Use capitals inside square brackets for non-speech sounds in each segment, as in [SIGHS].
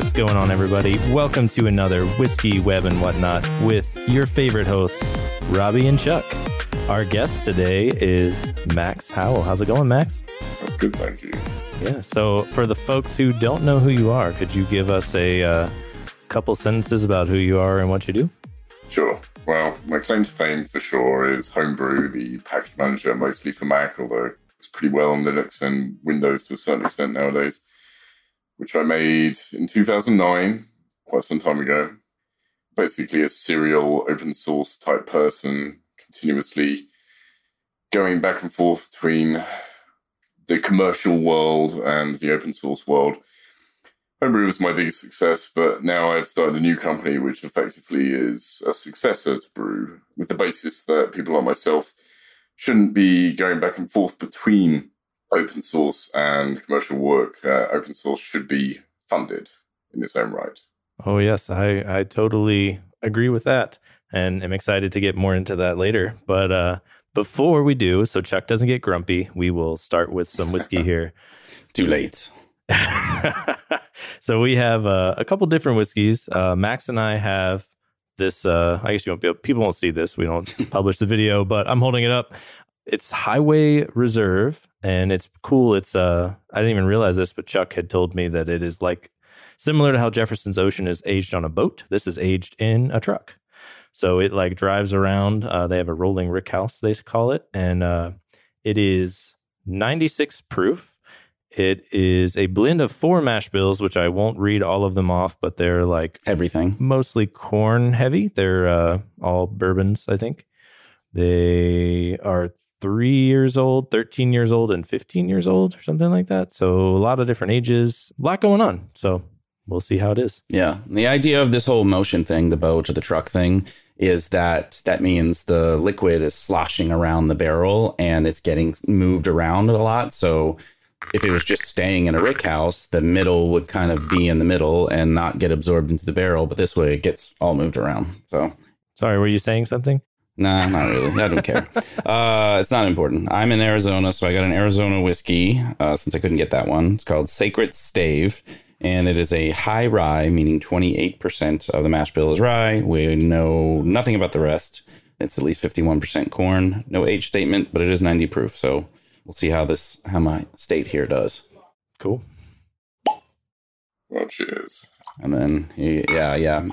What's going on, everybody? Welcome to another Whiskey, Web, and Whatnot with your favorite hosts, Robbie and Chuck. Our guest today is Max Howell. How's it going, Max? That's good, thank you. Yeah. So, for the folks who don't know who you are, could you give us a uh, couple sentences about who you are and what you do? Sure. Well, my claim to fame for sure is Homebrew, the package manager mostly for Mac, although it's pretty well on Linux and Windows to a certain extent nowadays, which I made in 2009, quite some time ago. Basically, a serial open source type person, continuously going back and forth between the commercial world and the open source world. Homebrew was my biggest success, but now I've started a new company which effectively is a successor to Brew, with the basis that people like myself shouldn't be going back and forth between open source and commercial work. Uh, open source should be funded in its own right. Oh, yes. I, I totally agree with that. And I'm excited to get more into that later. But uh, before we do, so Chuck doesn't get grumpy, we will start with some whiskey [LAUGHS] here. Too late. [LAUGHS] so we have uh, a couple different whiskeys. Uh, Max and I have this. Uh, I guess you won't be able, people won't see this. We don't publish the video, but I'm holding it up. It's Highway Reserve, and it's cool. It's uh, I didn't even realize this, but Chuck had told me that it is like similar to how Jefferson's Ocean is aged on a boat. This is aged in a truck. So it like drives around. Uh, they have a rolling rick house, they call it, and uh, it is 96 proof. It is a blend of four mash bills, which I won't read all of them off, but they're like Everything. mostly corn heavy. They're uh, all bourbons, I think. They are three years old, 13 years old, and 15 years old, or something like that. So a lot of different ages, a lot going on. So we'll see how it is. Yeah. The idea of this whole motion thing, the boat or the truck thing, is that that means the liquid is sloshing around the barrel and it's getting moved around a lot. So if it was just staying in a rick house, the middle would kind of be in the middle and not get absorbed into the barrel. But this way it gets all moved around. So Sorry, were you saying something? Nah, not really. I don't care. [LAUGHS] Uh, it's not important. I'm in Arizona, so I got an Arizona whiskey uh, since I couldn't get that one. It's called Sacred Stave, and it is a high rye, meaning 28% of the mash bill is rye. We know nothing about the rest. It's at least 51% corn. No age statement, but it is 90 proof. So we'll see how this, how my state here does. Cool. Well, cheers. And then, yeah, yeah.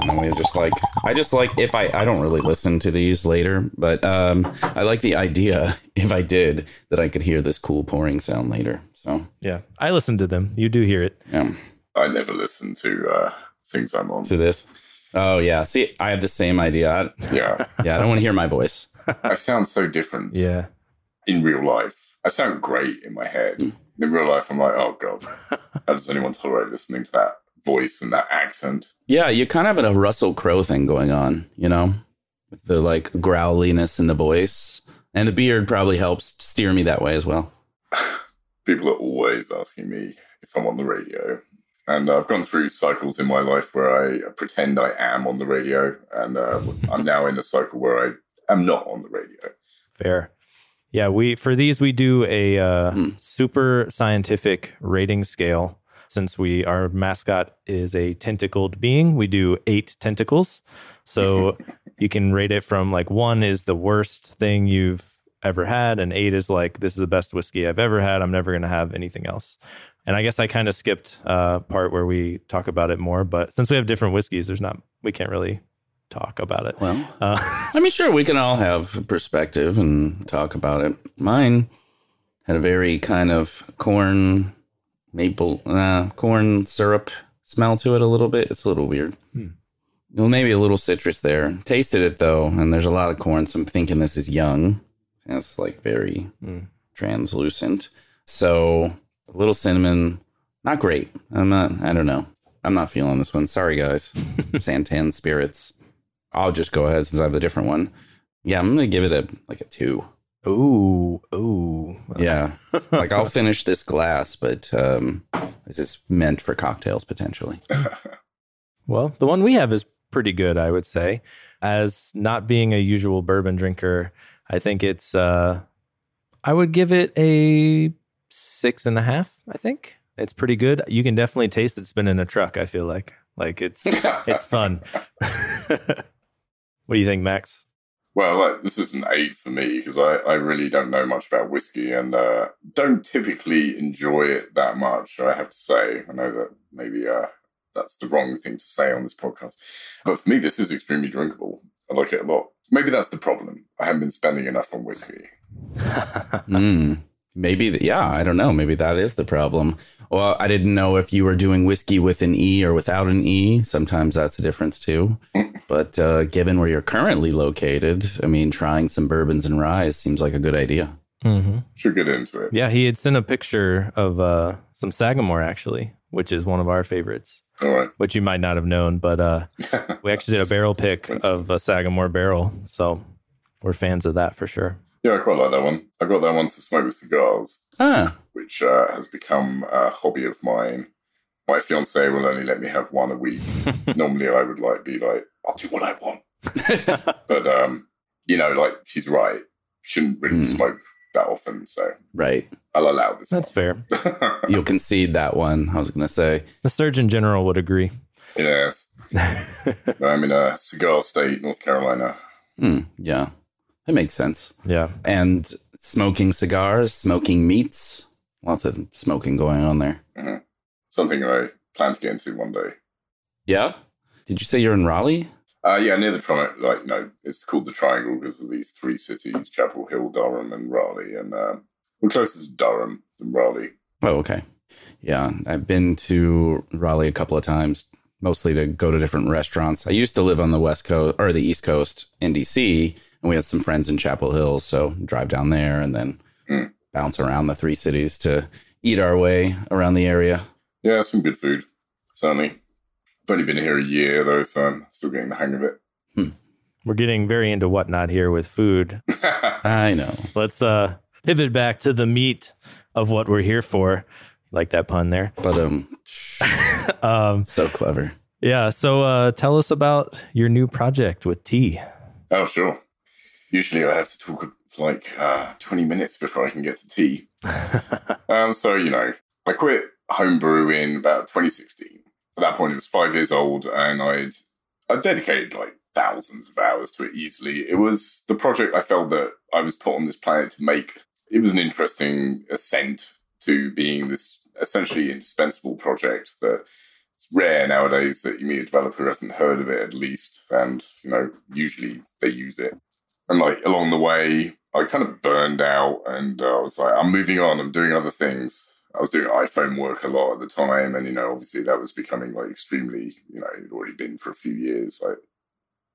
And then we just like I just like if I I don't really listen to these later, but um I like the idea [LAUGHS] if I did that I could hear this cool pouring sound later. So Yeah, I listen to them. You do hear it. yeah, I never listen to uh, things I'm on. to this. Oh yeah, see, I have the same idea. I, Yeah, [LAUGHS] yeah, I don't want to hear my voice. [LAUGHS] I sound so different Yeah. in real life. I sound great in my head. Hmm. In real life, I'm like, oh god, how does anyone tolerate listening to that voice and that accent? Yeah, you kind of have a Russell Crowe thing going on, you know, with the like growliness in the voice, and the beard probably helps steer me that way as well. [SIGHS] People are always asking me if I'm on the radio. And I've gone through cycles in my life where I pretend I am on the radio, and uh, [LAUGHS] I'm now in a cycle where I am not on the radio. Fair. Yeah, we for these we do a uh, Hmm. super scientific rating scale. Since we our mascot is a tentacled being, we do eight tentacles. So [LAUGHS] you can rate it from like one is the worst thing you've ever had, and eight is like this is the best whiskey I've ever had. I'm never gonna have anything else. And I guess I kind of skipped uh, part where we talk about it more, but since we have different whiskeys, there's not we can't really talk about it. Well, Uh, [LAUGHS] I mean, sure, we can all have perspective and talk about it. Mine had a very kind of corn, maple, uh, corn syrup smell to it a little bit. It's a little weird. Hmm. Well, maybe a little citrus there. Tasted it though, and there's a lot of corn, so I'm thinking this is young. It's like very Mm. translucent. So a little cinnamon, not great. I'm not. I don't know. I'm not feeling this one. Sorry, guys. [LAUGHS] Santan spirits. I'll just go ahead since I have a different one. Yeah, I'm gonna give it a like a two. Ooh, ooh. Yeah, [LAUGHS] like I'll finish this glass, but um, is this is meant for cocktails potentially. [LAUGHS] Well, the one we have is pretty good, I would say. As not being a usual bourbon drinker, I think it's uh I would give it a six and a half, I think. It's pretty good. You can definitely taste it's been in a truck. I feel like like it's [LAUGHS] it's fun. what do you think, Max? Well, like, this is an eight for me because I, I really don't know much about whiskey and uh, don't typically enjoy it that much. I have to say, I know that maybe uh, that's the wrong thing to say on this podcast, but for me, this is extremely drinkable. I like it a lot. Maybe that's the problem. I haven't been spending enough on whiskey. [LAUGHS] mm, maybe, yeah, I don't know. Maybe that is the problem. Well, I didn't know if you were doing whiskey with an E or without an E. Sometimes that's a difference too. but uh, given where you're currently located, I mean, trying some bourbons and rye seems like a good idea. Mm-hmm. Should get into it. Yeah, he had sent a picture of uh, some Sagamore actually, which is one of our favorites. All right. Which you might not have known, but uh, [LAUGHS] we actually did a barrel pick of a Sagamore barrel, so we're fans of that for sure. Yeah, I quite like that one. I got that one to smoke with cigars, Ah, which uh, has become a hobby of mine. My fiance will only let me have one a week. [LAUGHS] Normally, I would like be like, I'll do what I want. [LAUGHS] but um, you know, like she's right. Shouldn't really Mm. smoke that often, so right. I'll allow this. That's fair. [LAUGHS] You'll concede that one. I was going to say. The Surgeon General would agree. yes, I'm in a cigar state, North Carolina. Hmm, yeah, that makes sense. yeah. And smoking cigars, smoking meats, lots of smoking going on there. Something I plan to get into one day. Yeah. Did you say you're in Raleigh? Uh, yeah, near the triangle. Like, you know, it's called the Triangle because of these three cities: Chapel Hill, Durham, and Raleigh. And um, we're closer to Durham than Raleigh. Oh, okay. Yeah, I've been to Raleigh a couple of times, mostly to go to different restaurants. I used to live on the West Coast or the East Coast in DC, and we had some friends in Chapel Hill, so drive down there and then Mm. bounce around the three cities to eat our way around the area. Yeah, some good food, certainly. I've only been here a year though, so I'm still getting the hang of it. We're getting very into whatnot here with food. [LAUGHS] I know. Let's uh, pivot back to the meat of what we're here for. Like that pun there. But um [LAUGHS] Um, so clever. yeah. So uh, tell us about your new project with tea. oh, sure. Usually I have to talk for like uh, 20 minutes before I can get to tea. [LAUGHS] um, so, you know, I quit homebrew in about 2016. At that point, it was five years old, and I'd I dedicated like thousands of hours to it easily. It was the project I felt that I was put on this planet to make. It was an interesting ascent to being this essentially indispensable project that it's rare nowadays that you meet a developer who hasn't heard of it at least, and you know usually they use it. And like along the way, I kind of burned out, and uh, I was like, I'm moving on. I'm doing other things. I was doing iPhone work a lot at the time, and you know, obviously that was becoming like extremely, you know, it had already been for a few years, like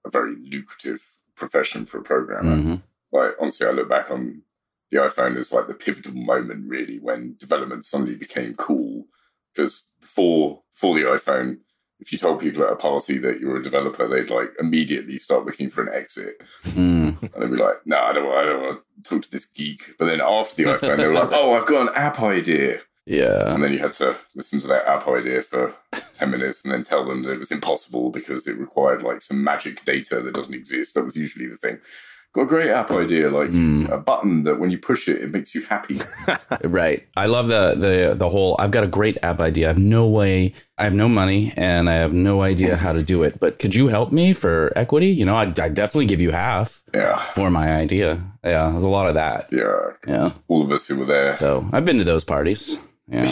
a very lucrative profession for a programmer. hmm Like honestly, I look back on the iPhone as like the pivotal moment, really, when development suddenly became cool. Because before before the iPhone, if you told people at a party that you were a developer, they'd like immediately start looking for an exit. Mm. And they'd be like, no, I don't, want- I don't want to talk to this geek. But then after the iPhone, they were like, [LAUGHS] oh, I've got an app idea. Yeah. And then you had to listen to that app idea for 10 minutes and then tell them that it was impossible because it required like some magic data that doesn't exist. That was usually the thing. Got a great app idea, like Mm. a button that when you push it, it makes you happy. [LAUGHS] [LAUGHS] Right. I love the the the whole I've got a great app idea. I have no way I have no money and I have no idea how to do it. But could you help me for equity? You know, I'd, I'd definitely give you half Yeah. for my idea. Yeah, there's a lot of that. Yeah. Yeah. All of us who were there. So I've been to those parties. Yeah.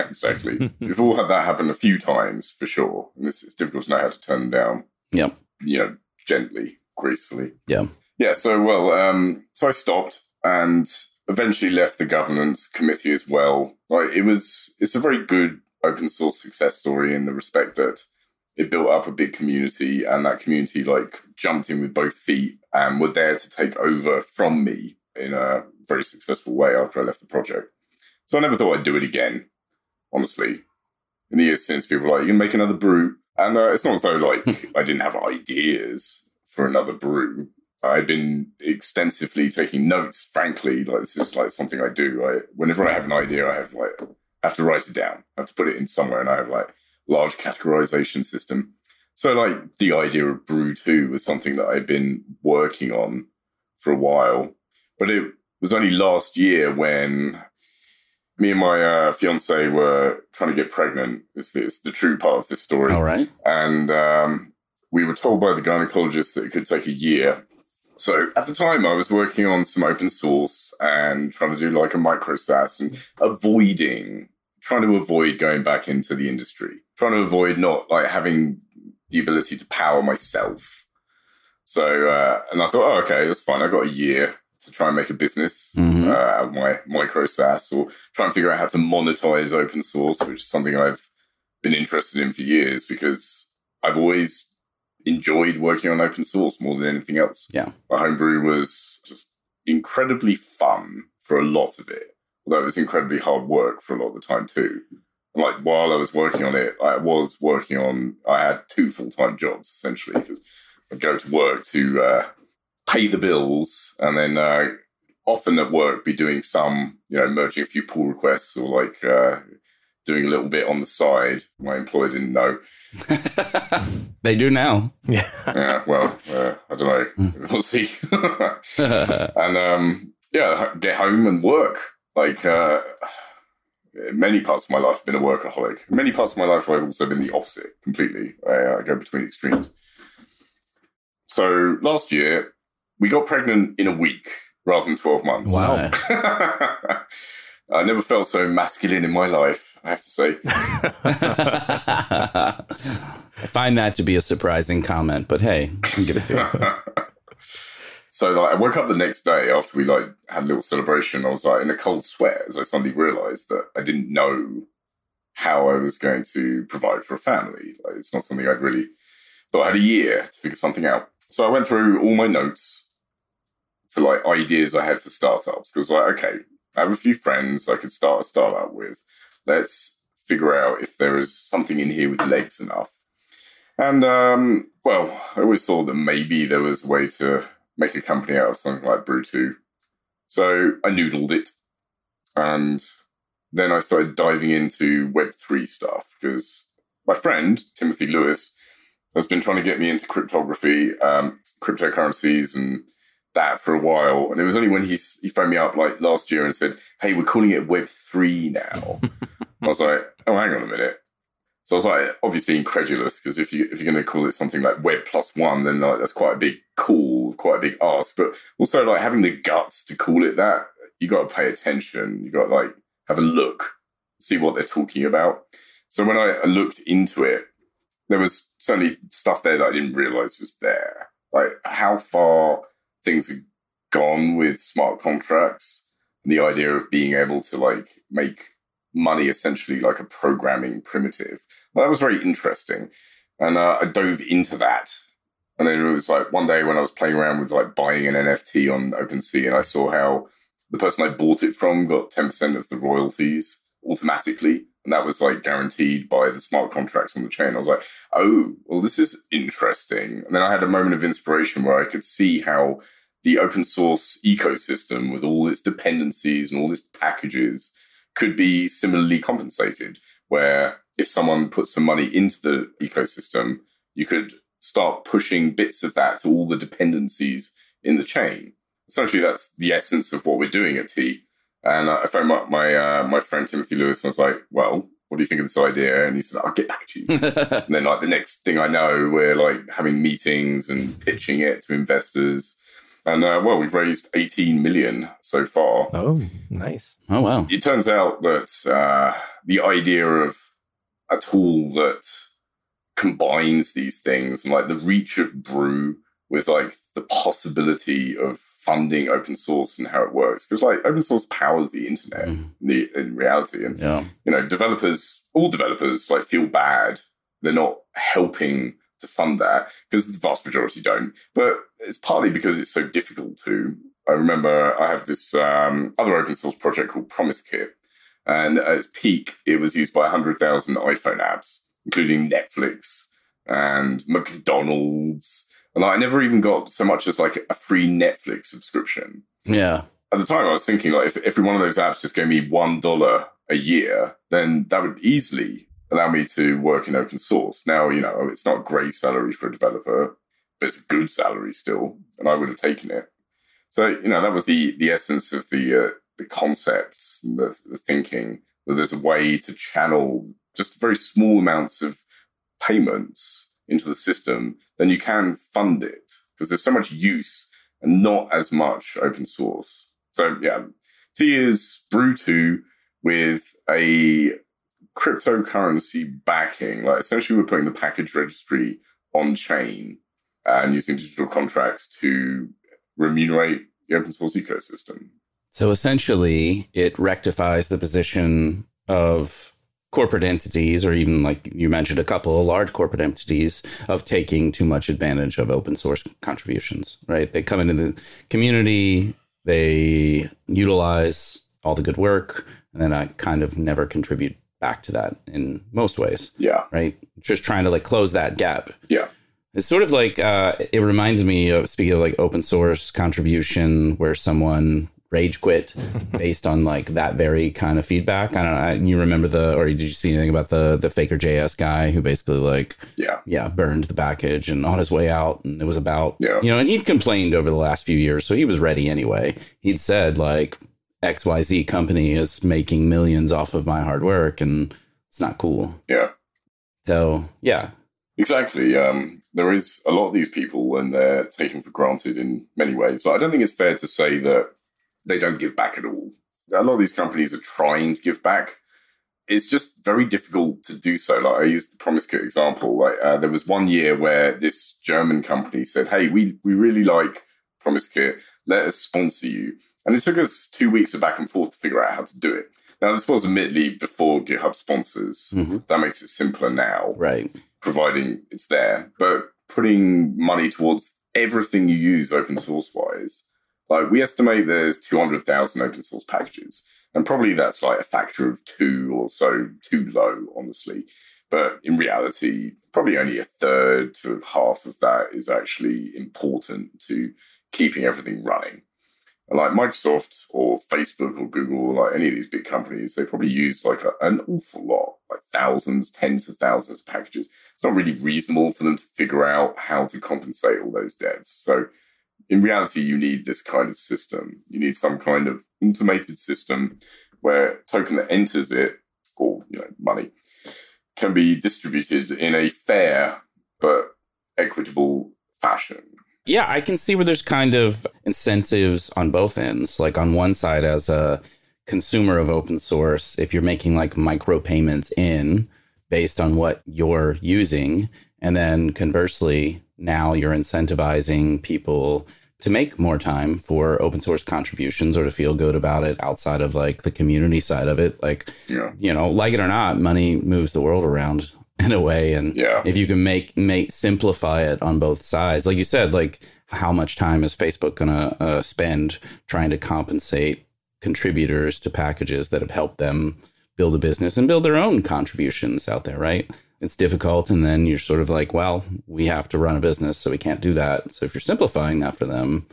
[LAUGHS] exactly. We've all had that happen a few times for sure. And it's, it's difficult to know how to turn them down. Yep. you know, gently, gracefully. Yeah. Yeah. So, well, um, so I stopped and eventually left the governance committee as well. Like, it was, it's a very good open source success story in the respect that it built up a big community and that community like jumped in with both feet and were there to take over from me in a very successful way after I left the project. So I never thought I'd do it again, honestly. In the years since, people were like, you can make another brew. And uh, it's not as though like [LAUGHS] I didn't have ideas for another brew. I've been extensively taking notes. Frankly, like this is like something I do. I, whenever I have an idea, I have like have to write it down. I have to put it in somewhere, and I have like large categorization system. So like the idea of brew two was something that I'd been working on for a while, but it was only last year when me and my uh, fiance were trying to get pregnant. Is this the true part of this story? All right. And um, we were told by the gynecologist that it could take a year. So at the time, I was working on some open source and trying to do like a micro SaaS and avoiding, trying to avoid going back into the industry, trying to avoid not like having the ability to power myself. So, uh, and I thought, oh, okay, that's fine. I got a year to try and make a business Mhm. uh, my micro SaaS or try and figure out how to monetize open source, which is something I've been interested in for years because I've always enjoyed working on open source more than anything else. Yeah. My homebrew was just incredibly fun for a lot of it, although it was incredibly hard work for a lot of the time too. And like while I was working on it, I was working on, I had two full time jobs essentially because I'd go to work to uh, pay the bills and then uh, often at work be doing some, you know, merging a few pull requests or like uh, doing a little bit on the side. My employer didn't know. [LAUGHS] they do now. Yeah. Yeah, well, uh, I don't know. We'll see. [LAUGHS] and um, yeah, get home and work. Like uh, many parts of my life, I've been a workaholic. Many parts of my life, I've also been the opposite completely. I, I go between extremes. So last year, we got pregnant in a week rather than 12 months. Wow. [LAUGHS] I never felt so masculine in my life, I have to say. [LAUGHS] [LAUGHS] I find that to be a surprising comment, but hey, I can give it to you. [LAUGHS] so like I woke up the next day after we like had a little celebration. I was like in a cold sweat as I suddenly realized that I didn't know how I was going to provide for a family. Like it's not something I'd really thought I had a year to figure something out. So I went through all my notes for like ideas I had for startups because like okay, I have a few friends I could start a startup with. Let's figure out if there is something in here with legs enough. And um, well, I always thought that maybe there was a way to make a company out of something like Brew2. So I noodled it. And then I started diving into Web3 stuff because my friend, Timothy Lewis, has been trying to get me into cryptography, um, cryptocurrencies, and that for a while. And it was only when he, he phoned me up like last year and said, Hey, we're calling it Web3 now. [LAUGHS] I was like, Oh, hang on a minute. So I was like, obviously incredulous because if you if you're going to call it something like Web plus one, then like that's quite a big call, quite a big ask. But also like having the guts to call it that, you got to pay attention. You got to like have a look, see what they're talking about. So when I I looked into it, there was certainly stuff there that I didn't realize was there. Like how far things had gone with smart contracts and the idea of being able to like make money essentially like a programming primitive. Well, that was very interesting. And uh, I dove into that. And then it was like one day when I was playing around with like buying an NFT on OpenSea and I saw how the person I bought it from got 10% of the royalties automatically. And that was like guaranteed by the smart contracts on the chain. I was like, oh, well, this is interesting. And then I had a moment of inspiration where I could see how the open source ecosystem with all its dependencies and all its packages could be similarly compensated. Where if someone puts some money into the ecosystem, you could start pushing bits of that to all the dependencies in the chain. Essentially, that's the essence of what we're doing at tea. And uh, I phoned my my, uh, my friend Timothy Lewis, and I was like, "Well, what do you think of this idea?" And he said, "I'll get back to you." [LAUGHS] and then, like the next thing I know, we're like having meetings and pitching it to investors. And uh, well, we've raised 18 million so far. Oh, nice. oh wow. It turns out that uh, the idea of a tool that combines these things and like the reach of Brew with like the possibility of funding open source and how it works because like open source powers the internet Mm. in, the, in reality and Yeah. you know developers all developers like feel bad they're not helping to fund that because the vast majority don't. But it's partly because it's so difficult to. I remember i have this um, other open source project called PromiseKit and at its peak it was used by 100000 iphone apps including netflix and mcdonald's. And i never even got so much as like a free netflix subscription. Yeah. at the time I was thinking like if every one of those apps just gave me one dollar a year, then that would easily allow me to work in open source. Now, you know, it's not a great salary for a developer, but it's a good salary still, and I would have taken it. So, you know, that was the the essence of the uh, the concepts and the, the thinking that there's a way to channel just very small amounts of payments into the system, then you can fund it because there's so much use and not as much open source. So yeah, tea is Brew2 with a cryptocurrency backing. Like essentially, we're putting the package registry on chain uh, and using digital contracts to remunerate the open source ecosystem. So essentially, it rectifies the position of corporate entities, or even like you mentioned, a couple of large corporate entities of taking too much advantage of open source contributions, right? They come into the community, they utilize all the good work, and then I kind of never contribute back to that in most ways. Yeah. Right. Just trying to like close that gap. Yeah. It's sort of like uh, it reminds me of speaking of like open source contribution where someone rage quit [LAUGHS] based on like that very kind of feedback. I don't know. You remember the, or did you see anything about the the Faker JS guy who basically like, yeah, yeah, burned the package and on his way out, and it was about, yeah. you know, and he'd complained over the last few years, so he was ready anyway. He'd said like XYZ company is making millions off of my hard work, and it's not cool. Yeah. So yeah, Exactly. Um, there is a lot of these people, and they're taken for granted in many ways. So I don't think it's fair to say that they don't give back at all. A lot of these companies are trying to give back. It's just very difficult to do so. Like I used the PromiseKit example. Like uh, there was one year where this German company said, "Hey, we we really like PromiseKit. Let us sponsor you." And it took us two weeks of back and forth to figure out how to do it. Now, this was admittedly before GitHub sponsors. Mm-hmm. That makes it simpler now, right? Providing it's there, but putting money towards everything you use open source wise like we estimate there's 200,000 open source packages, and probably that's like a factor of two or so too low, honestly. But in reality, probably only a third to half of that is actually important to keeping everything running. Like Microsoft or Facebook or Google, like any of these big companies, they probably use like a, an awful lot, like thousands, tens of thousands of packages. It's not really reasonable for them to figure out how to compensate all those devs. So in reality, you need this kind of system. You need some kind of automated system where token that enters it, or you know, money, can be distributed in a fair but equitable fashion. Yeah, I can see where there's kind of incentives on both ends. Like on one side, as a consumer of open source, if you're making like micro payments in based on what you're using, and then conversely, now you're incentivizing people to make more time for open source contributions or to feel good about it outside of like the community side of it. Like, yeah. you know, like it or not, money moves the world around in a way. And yeah. if you can make, make, simplify it on both sides, like you said, like how much time is Facebook going to uh, spend trying to compensate contributors to packages that have helped them build a business and build their own contributions out there, right? it's difficult and then you're sort of like well we have to run a business so we can't do that so if you're simplifying that for them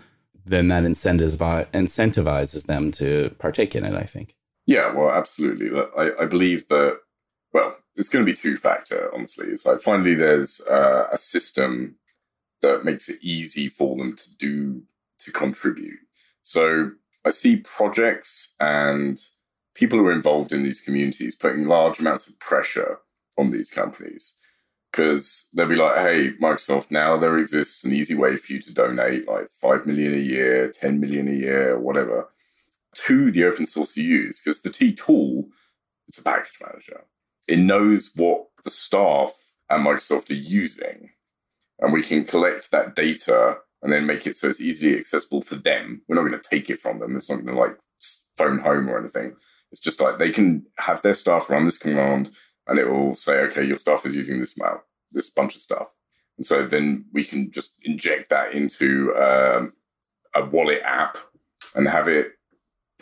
then that incentivizes them to partake in it i think yeah well absolutely i, I believe that well it's going to be two factor honestly it's like finally there's uh, a system that makes it easy for them to do to contribute so i see projects and people who are involved in these communities putting large amounts of pressure on these companies because they'll be like, hey, Microsoft, now there exists an easy way for you to donate like 5 million a year, 10 million a year, whatever, to the open source you use. Because the tea tool, it's a package manager. It knows what the staff at Microsoft are using. And we can collect that data and then make it so it's easily accessible for them. We're not going to take it from them. It's not going to like phone home or anything. It's just like they can have their staff run this command and it will say, okay, your staff is using this amount, this bunch of stuff. And so then we can just inject that into um, a wallet app and have it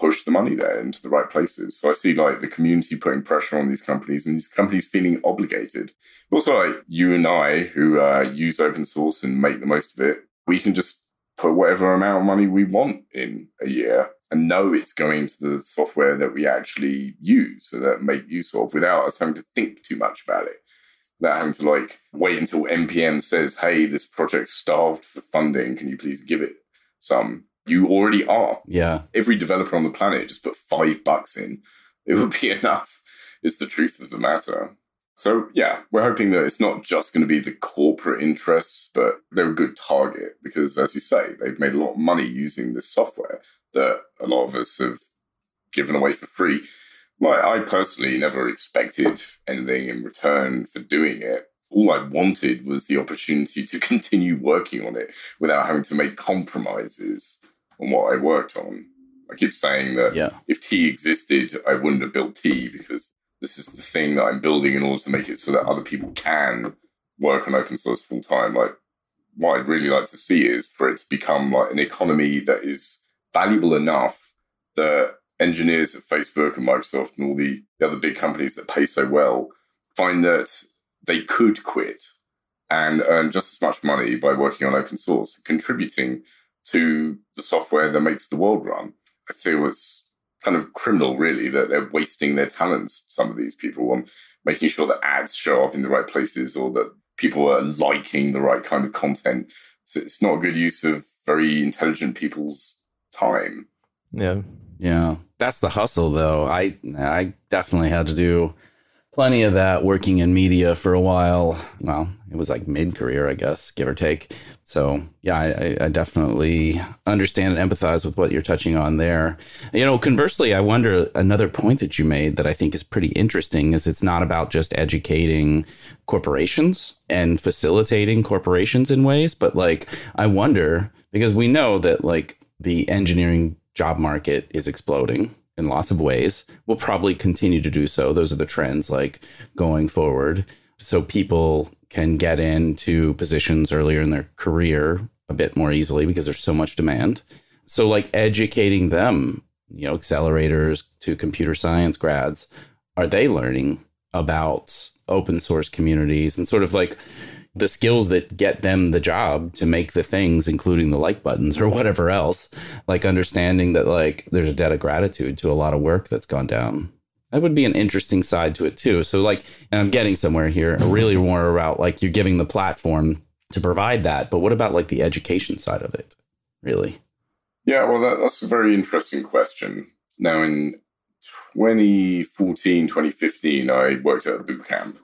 push the money there into the right places. So I see like the community putting pressure on these companies and these companies feeling obligated. But also like you and I who uh, use open source and make the most of it, we can just put whatever amount of money we want in a year and know it's going to the software that we actually use so that make use of without us having to think too much about it. Without having to like wait until NPM says, hey, this project's starved for funding. Can you please give it some? You already are. Yeah. Every developer on the planet just put five bucks in. It would be [LAUGHS] enough, is the truth of the matter. So, yeah, we're hoping that it's not just going to be the corporate interests, but they're a good target because, as you say, they've made a lot of money using this software that a lot of us have given away for free. Like, I personally never expected anything in return for doing it. All I wanted was the opportunity to [LAUGHS] continue working on it without having to make compromises on what I worked on. I keep saying that Yeah. if tea existed, I wouldn't have built tea because this is the thing that I'm building in order to make it so that other people can work on open source full time. Like, what I'd really like to see is for it to become like an economy that is valuable enough that engineers at Facebook and Microsoft and all the, the other big companies that pay so well find that they could quit and earn just as much money by working on open source, and contributing to the software that makes the world run. I feel it's kind of criminal, really, that they're wasting their talents, some of these people, on making sure that ads show up in the right places or that people are liking the right kind of content. So it's not a good use of very intelligent people's time. Yeah. Yeah. That's the hustle though. I I definitely had to do plenty of that working in media for a while. Well, it was like mid career, I guess, give or take. So yeah, I, I definitely understand and empathize with what you're touching on there. You know, conversely, I wonder another point that you made that I think is pretty interesting is it's not about just educating corporations and facilitating corporations in ways, but like I wonder because we know that like the engineering job market is exploding in lots of ways. We'll probably continue to do so. Those are the trends like going forward. So people can get into positions earlier in their career a bit more easily because there's so much demand. So like educating them, you know, accelerators to computer science grads, are they learning about open source communities and sort of like the skills that get them the job to make the things, including the like buttons or whatever else, like understanding that like there's a debt of gratitude to a lot of work that's gone down. That would be an interesting side to it too. So like, and I'm getting somewhere here, really more about like you're giving the platform to provide that, but what about like the education side of it, really? Yeah, well, that, that's a very interesting question. Now, in 2014, 2015, I worked at a boot camp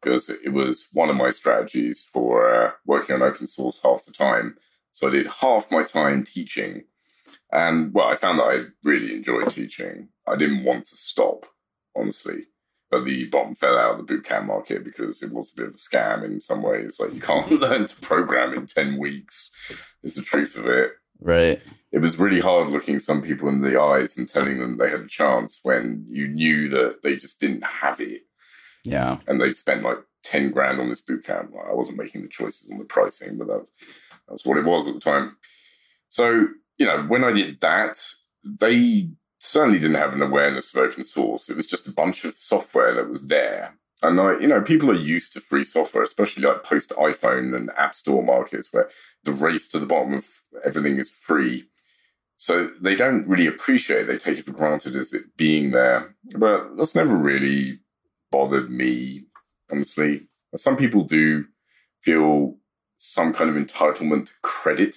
because it was one of my strategies for uh, working on open source half the time. So I did half my time teaching. And well, I found that I really enjoyed teaching. I didn't want to stop, honestly. But the bottom fell out of the boot camp market because it was a bit of a scam in some ways. Like you can't [LAUGHS] learn to program in 10 weeks, is the truth of it Right. it was really hard looking some people in the eyes and telling them they had a chance when you knew that they just didn't have it Yeah. and they spent like 10 grand on this boot camp. Like, I wasn't making the choices on the pricing, but that was, that was what it was at the time. So, you know, when I did that, they certainly didn't have an awareness of open source. It was just a bunch of software that was there. And like, you know, people are used to free software, especially like post iPhone and App Store markets where the race to the bottom of everything is free. So they don't really appreciate, they take it for granted as it being there. But that's never really bothered me, honestly. Some people do feel some kind of entitlement to credit.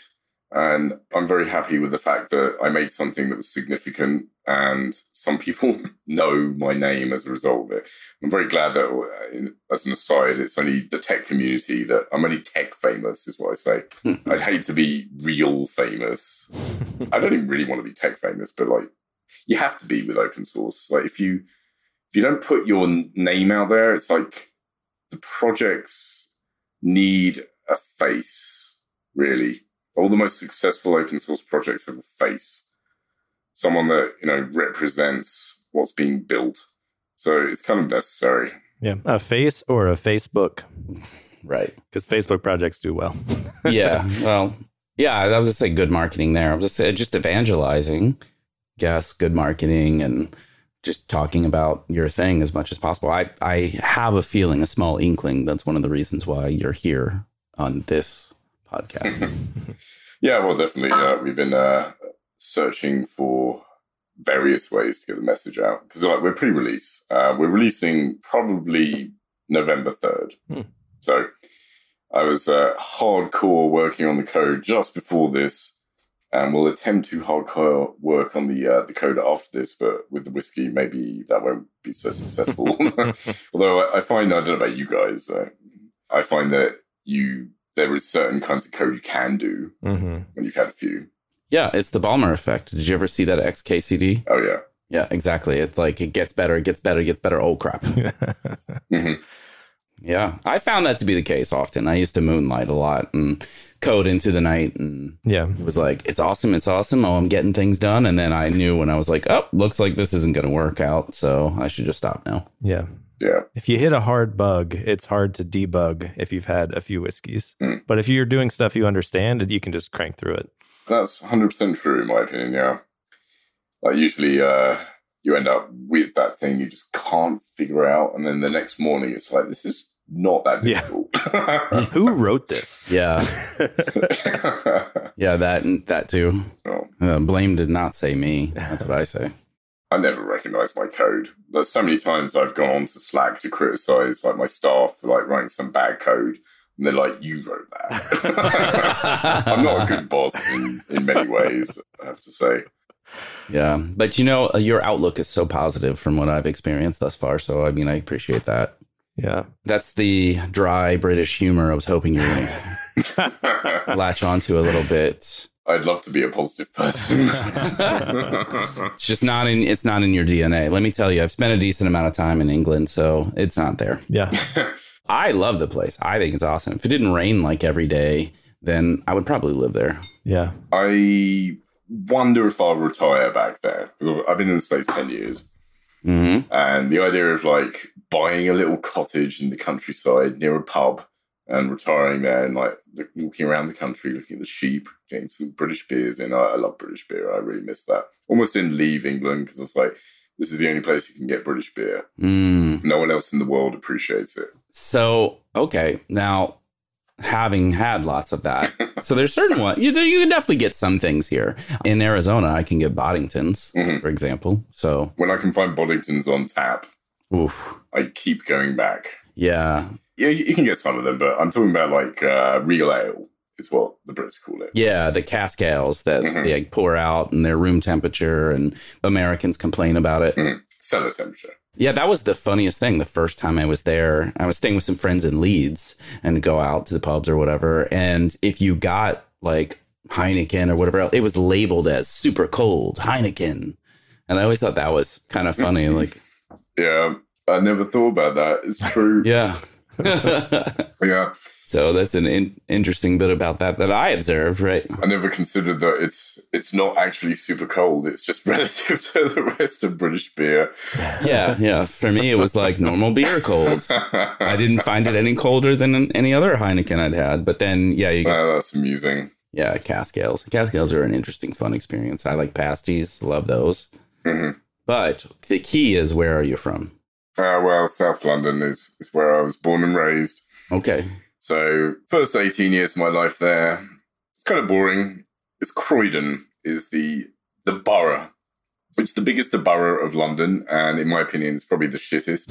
And I'm very happy with the fact that I made something that was significant and some people [LAUGHS] know my name as a result of it. I'm very glad that, uh, as an aside, it's only the tech community that I'm only tech famous, is what I say. [LAUGHS] I'd hate to be real famous. [LAUGHS] I don't even really want to be tech famous, but like, you have to be with open source. Like, if you if you don't put your name out there, it's like the projects need a face, really. All the most successful open source projects have a face someone that you know represents what's being built. So it's kind of necessary. Yeah. A face or a Facebook? Right. Because Facebook projects do well. [LAUGHS] yeah. Well, yeah, I was just say good marketing there. I was just say just evangelizing, guess, good marketing and just talking about your thing as much as possible. I, I have a feeling, a small inkling, that's one of the reasons why you're here on this podcast. [LAUGHS] Yeah, well, definitely. Uh, we've been uh, searching for various ways to get the message out because like we're pre-release. Uh, we're releasing probably November third. Hmm. So I was uh, hardcore working on the code just before this, and we'll attempt to hardcore work on the uh, the code after this. But with the whiskey, maybe that won't be so successful. [LAUGHS] [LAUGHS] Although I, I, find I don't know about you guys, uh, I find that you there is certain kinds of code you can do mm-hmm. when you've had a few. Yeah, it's the Ballmer effect. Did you ever see that XKCD? Oh yeah. Yeah, exactly. It's like it gets better, it gets better, it gets better. Oh crap. [LAUGHS] mm-hmm. Yeah, I found that to be the case often. I used to moonlight a lot and code into the night, and yeah, it was like it's awesome, it's awesome. Oh, I'm getting things done, and then I knew when I was like, oh, looks like this isn't going to work out, so I should just stop now. Yeah, yeah. If you hit a hard bug, it's hard to debug if you've had a few whiskeys. Mm. But if you're doing stuff you understand, you can just crank through it. That's 100% true, in my opinion. Yeah. Like, usually, uh, you end up with that thing you just can't figure out. And then the next morning, it's like, this is not that difficult. Yeah. [LAUGHS] [LAUGHS] Who wrote this? Yeah. [LAUGHS] yeah, that that too. Oh. Uh, blame did not say me. That's what I say. I never recognize my code. There's so many times I've gone on to Slack to criticize like my staff for like writing some bad code. And they're like, you wrote that. I'm not a good boss in, in many ways, I have to say. Yeah. But you know, uh, your outlook is so positive from what I've experienced thus far. So, I mean, I appreciate that. Yeah. That's the dry British humor I was hoping you would [LAUGHS] latch onto a little bit. I'd love to be a positive person. [LAUGHS] it's just not in it's not in your DNA. Let me tell you, I've spent a decent amount of time in England, so it's not there. Yeah. [LAUGHS] I love the place. I think it's awesome. If it didn't rain like every day, then I would probably live there. Yeah. I wonder if I'll retire back there. I've been in the States 10 years. Mm-hmm. And the idea of like buying a little cottage in the countryside near a pub and retiring there and like walking around the country looking at the sheep, getting some British beers in. I, I love British beer. I really miss that. Almost didn't leave England because I was like, this is the only place you can get British beer. Mm. No one else in the world appreciates it. So, okay. Now, having had lots of that, so there's certain one you, you can definitely get some things here. In Arizona, I can get Boddingtons, mm-hmm. for example. So when I can find Boddingtons on tap, oof. I keep going back. Yeah, yeah, you can get some of them, but I'm talking about like uh, real ale is what the Brits call it. Yeah, the cask ales that mm-hmm. they pour out and their room temperature, and Americans complain about it. Mm-hmm. Cellar temperature. Yeah, that was the funniest thing. The first time I was there, I was staying with some friends in Leeds and go out to the pubs or whatever. And if you got like Heineken or whatever else, it was labeled as super cold Heineken. And I always thought that was kind of funny. [LAUGHS] like, yeah, I never thought about that. It's true. [LAUGHS] yeah. [LAUGHS] yeah. So that's an in- interesting bit about that that I observed, right? I never considered that it's it's not actually super cold. It's just [LAUGHS] relative to the rest of British beer. Yeah, yeah. For me, it was like normal beer cold. I didn't find it any colder than any other Heineken I'd had. But then, yeah, you. Get, that's amusing. Yeah, cask ales. Cask ales are an interesting, fun experience. I like pasties. Love those. Mm-hmm. But the key is, where are you from? Uh, well, South London is, is where I was born and raised. Okay. So, first 18 years of my life there, it's kind of boring. It's Croydon is the the borough. It's the biggest borough of London, and in my opinion, it's probably the shittest.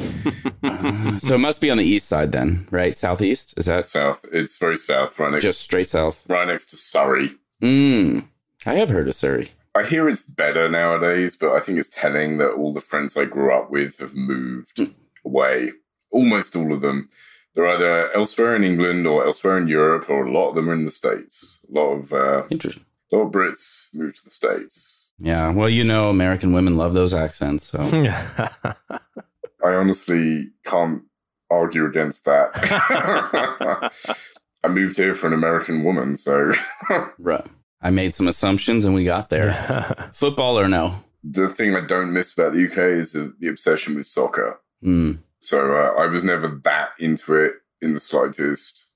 uh, [LAUGHS] so it must be on the east side then, right? Southeast? Is that south? It's very south, right next just straight south, right next to Surrey. Mm, I have heard of Surrey. I hear it's better nowadays, but I think it's telling that all the friends I grew up with have moved mm. away. Almost all of them. They're either elsewhere in England or elsewhere in Europe, or a lot of them are in the States. A lot of uh, interesting. A lot of Brits moved to the States. Yeah, well, you know, American women love those accents. So [LAUGHS] I honestly can't argue against that. [LAUGHS] I moved here for an American woman, so [LAUGHS] right. I made some assumptions and we got there. Football or no? The thing I don't miss about the UK is the, the obsession with soccer. Mm. So uh, I was never that into it in the slightest.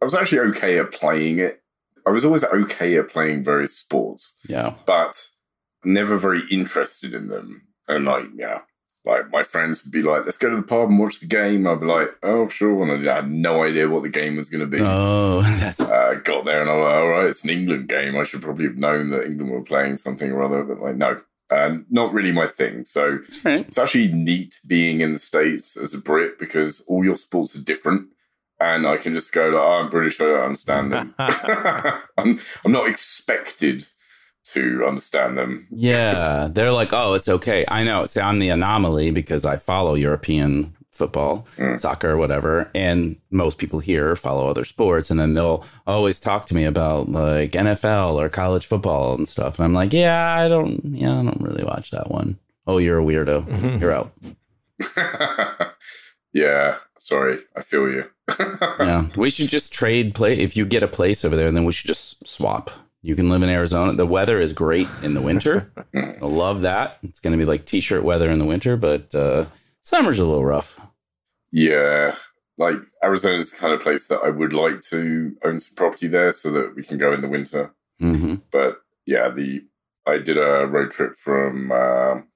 I was actually okay at playing it. I was always okay at playing various sports. Yeah. But never very interested in them. And like, yeah, like my friends would be like, "Let's go to the pub and watch the game." I'd be like, "Oh, sure," and I had no idea what the game was going to be. Oh, [LAUGHS] that's. Uh, got there and I was like, "All right, it's an England game. I should probably have known that England were playing something or other." But like, no, uh, not really my thing. So right. it's actually neat being in the states as a Brit because all your sports are different. And I can just go like, oh, I'm British. I don't understand them. [LAUGHS] [LAUGHS] I'm, I'm not expected to understand them. Yeah, they're like, oh, it's okay. I know. See, I'm the anomaly because I follow European football, Mm. soccer, whatever, and most people here follow other sports, and then they'll always talk to me about like NFL or college football and stuff, and I'm like, yeah, I don't, yeah, I don't really watch that one. Oh, you're a weirdo. You're out. [LAUGHS] yeah, sorry, I feel you. [LAUGHS] yeah, we should just trade play. If you get a place over there, then we should just swap. You can live in Arizona. The weather is great in the winter. [LAUGHS] I love that. It's going to be like t-shirt weather in the winter, but uh, summer's a little rough. Yeah, like Arizona's the kind of place that I would like to own some property there so that we can go in the winter. hmm But yeah, the I did a road trip from um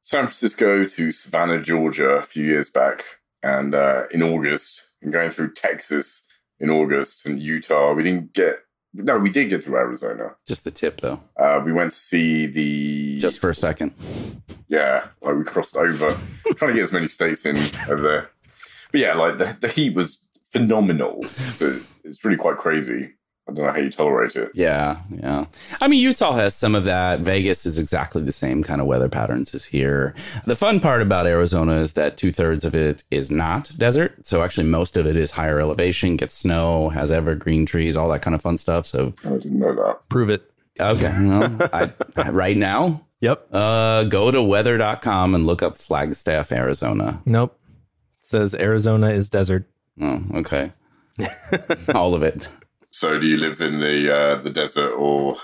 San Francisco to Savannah, Georgia, a few years back, and uh, in August, and going through Texas in August and Utah. We didn't get no, we did get to Arizona. Just the tip, though. Uh, we went to see the Just for a second. yeah, like we crossed over, [LAUGHS] trying to get as many states in over there. But yeah, like the, the heat was phenomenal. So it's really quite crazy. I don't know how you tolerate it. Yeah, yeah. I mean, Utah has some of that. Vegas is exactly the same kind of weather patterns as here. The fun part about Arizona is that two thirds of it is not desert. So actually, most of it is higher elevation, gets snow, has evergreen trees, all that kind of fun stuff. So, I didn't know that. Prove it. okay, well, I, right now, Yep. uh, go to weather.com and look up Flagstaff, Arizona. Nope. It says Arizona is desert. Oh, okay. [LAUGHS] all of it. So, do you live in the uh, the desert or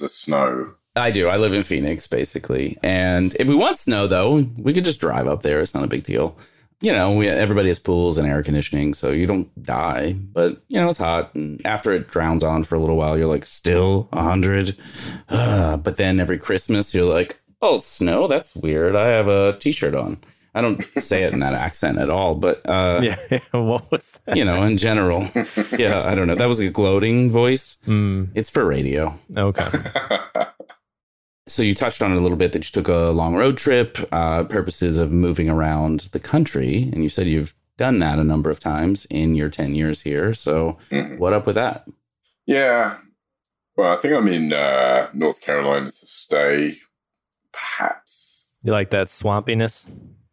the snow? I do. I live in Phoenix, basically. And if we want snow, though, we could just drive up there. It's not a big deal. You know, we, everybody has pools and air conditioning, so you don't die. But, you know, it's hot. And after it drowns on for a little while, you're like, still 100. Uh, [SIGHS] but then every Christmas, you're like, oh, snow? That's weird. I have a t shirt on. I don't say it in that accent at all, but, uh, [LAUGHS] Yeah. what was that? you know, in general. yeah, I don't know. That was a gloating voice. Mm, It's for radio. okay. So you touched on it a little bit that you took a long road trip, uh, purposes of moving around the country, and you said you've done that a number of times in your ten years here. So Mhm. what up with that? Yeah. Well, I think I'm in uh, North Carolina to stay. Perhaps. You like that swampiness?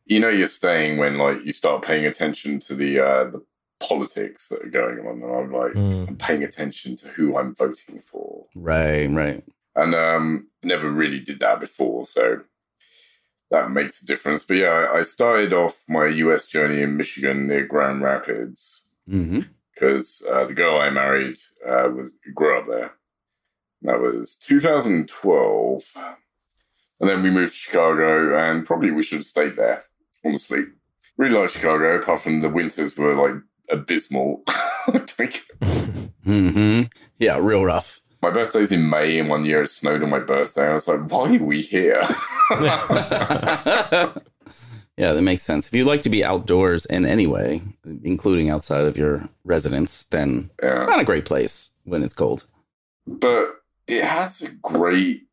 You know, you're staying when like you start paying attention to the uh, the politics that are going on, and I'm like, Mm. I'm paying attention to who I'm voting for. Right, right. and um, never really did that before, so that makes a difference. But yeah, I- started off my US journey in Michigan near Grand Rapids because uh, the girl I married uh, was grew up there. That was 2012, and then we moved to Chicago, and probably we should have stayed there. Honestly, really like Chicago, apart from the winters were like abysmal. [LAUGHS] Like, hmm Yeah, real rough. my birthday's in May, and one year it snowed on my birthday. I was like, why are we here? [LAUGHS] [LAUGHS] yeah, that makes sense. If you like to be outdoors in any way, including outside of your residence, then yeah. not a great place when it's cold. But it has a great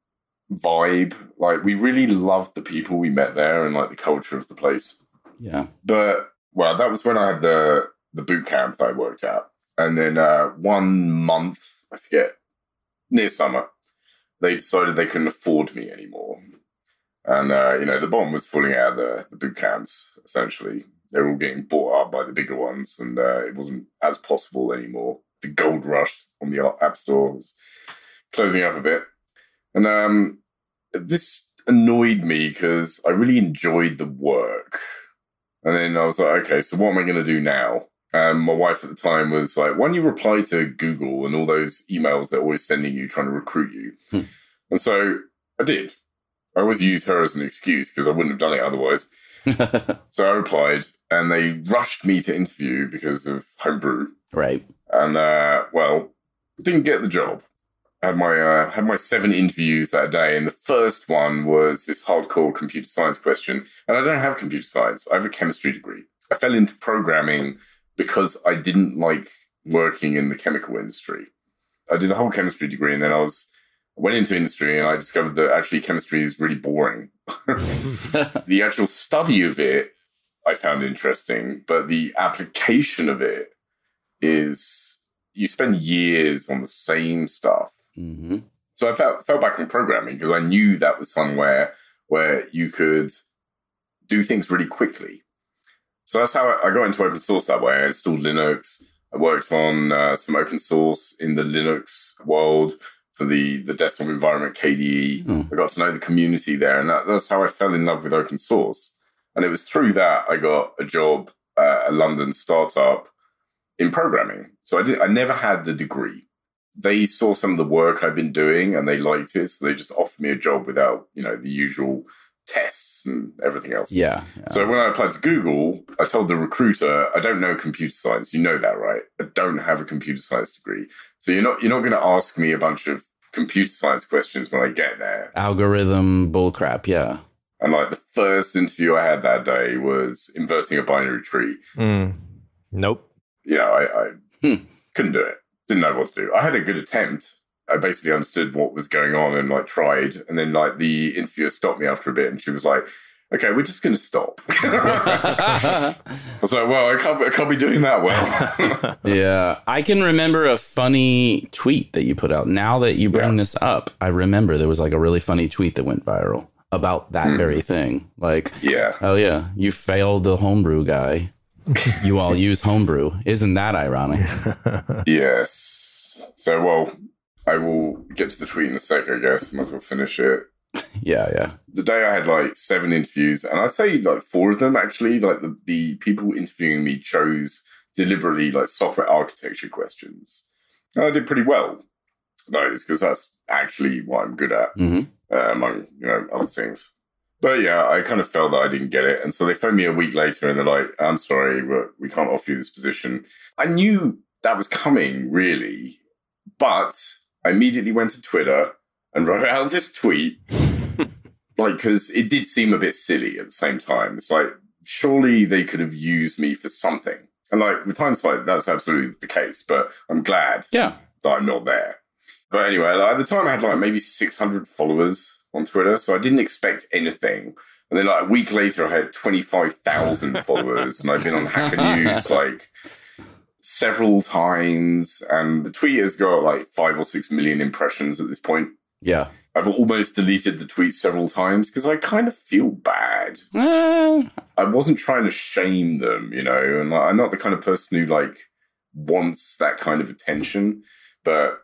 vibe. Like, we really loved the people we met there and like the culture of the place. Yeah. But well, that was when I had the the boot camp that I worked at, and then uh, one month, I forget, near summer, they decided they couldn't afford me anymore, and uh, you know the bomb was falling out of the, the boot camps. Essentially, they were all getting bought up by the bigger ones, and uh, it wasn't as possible anymore. The gold rush on the app store was closing up a bit, and um, this annoyed me because I really enjoyed the work. And then I was like, okay, so what am I going to do now? And my wife at the time was like, why don't you reply to Google and all those emails they're always sending you trying to recruit you? Hmm. And so I did. I always used her as an excuse because I wouldn't have done it otherwise. [LAUGHS] So I replied, and they rushed me to interview because of homebrew. right. And uh, well, didn't get the job. Had my uh, had my seven interviews that day, and the first one was this hardcore computer science question. And I don't have computer science; I have a chemistry degree. I fell into programming because I didn't like working in the chemical industry. I did a whole chemistry degree, and then I was went into industry, and I discovered that actually chemistry is really boring. [LAUGHS] [LAUGHS] the actual study of it I found interesting, but the application of it is you spend years on the same stuff hmm So I fell, fell back on programming because I knew that was somewhere where you could do things really quickly. So that's how I got into open source that way. I installed Linux. I worked on uh, some open source in the Linux world for the, the desktop environment KDE. Hmm. I got to know the community there, and that, that's how I fell in love with open source. And it was through that I got a job at a London startup in programming. So I did. I never had the degree. They saw some of the work I've been doing, and they liked it, so they just offered me a job without you know the usual tests and everything else. Yeah. yeah. So when I applied to Google, I told the recruiter, I don't know computer science. You know that, right? I don't have a computer science degree. So you're not you're not going to ask me a bunch of computer science questions when I get there. Algorithm bullcrap. Yeah. And like the first interview I had that day was inverting a binary tree. Mm. Nope. You know, I, I Hmm. couldn't do it. Didn't know what to do. I had a good attempt. I basically understood what was going on and like tried. And then like the interviewer stopped me after a bit and she was like, okay, we're just going to stop. [LAUGHS] I was like, well, I can't, I can't be doing that well. [LAUGHS] yeah. I can remember a funny tweet that you put out. Now that you bring Yeah. this up, I remember there was like a really funny tweet that went viral about that Hmm. very thing. Like, yeah. oh yeah, you failed the homebrew guy. You all use homebrew. Isn't that ironic? [LAUGHS] Yes. So, well, I will get to the tweet in a sec, I guess. Might as well finish it. [LAUGHS] Yeah, yeah. the day I had like seven interviews, and I'd say like four of them actually, like the, the people interviewing me chose deliberately like software architecture questions. And I did pretty well those because that's actually what I'm good at, hmm uh, among you know other things. But yeah, I kind of felt that I didn't get it, and so they phoned me a week later, and they're like, "I'm sorry, but we can't offer you this position." I knew that was coming, really, but I immediately went to Twitter and wrote [LAUGHS] out this tweet [LAUGHS] like because it did seem a bit silly at the same time. It's like surely they could have used me for something, and like with hindsight, that's absolutely the case. But I'm glad Yeah. that I'm not there. But anyway, like, at the time I had like maybe 600 followers on Twitter, so I didn't expect anything. And then like a week later, I had 25,000 [LAUGHS] followers, and I've been on Hacker News like several times, and the tweet has got like five or six million impressions at this point. Yeah. I've almost deleted the tweet several times because I kind of feel bad. Eh, I wasn't trying to shame them, you know, and like, I'm not the kind of person who like wants that kind of attention, but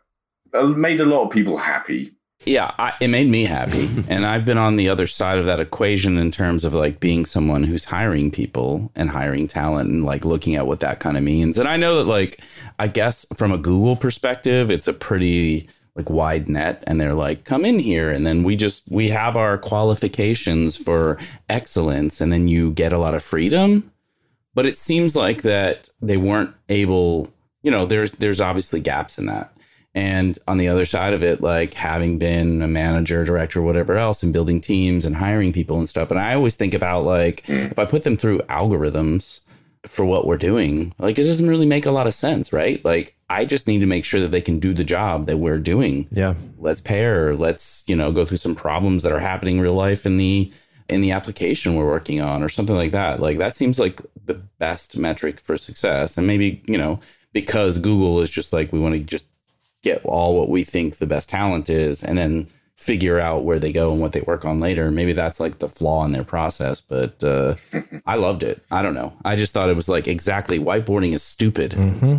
it made a lot of people happy. Yeah, I, it made me happy. [LAUGHS] and I've been on the other side of that equation in terms of like being someone who's hiring people and hiring talent and like looking at what that kind of means. And I know that like I guess from a Google perspective, it's a pretty like wide net and they're like come in here and then we just we have our qualifications for excellence and then you get a lot of freedom but it seems like that they weren't able you know there's there's obviously gaps in that and on the other side of it like having been a manager director whatever else and building teams and hiring people and stuff and i always think about like if i put them through algorithms for what we're doing like it doesn't really make a lot of sense right? Like i just need to make sure that they can do the job that we're doing. Yeah. let's pair let's you know go through some problems that are happening in real life in the in the application we're working on or something like that. Like that seems like the best metric for success. And maybe you know because google is just like we want to just get all what we think the best talent is and then figure out where they go and what they work on later maybe that's like the flaw in their process but uh, i loved it i don't know i just thought it was like exactly whiteboarding is stupid hmm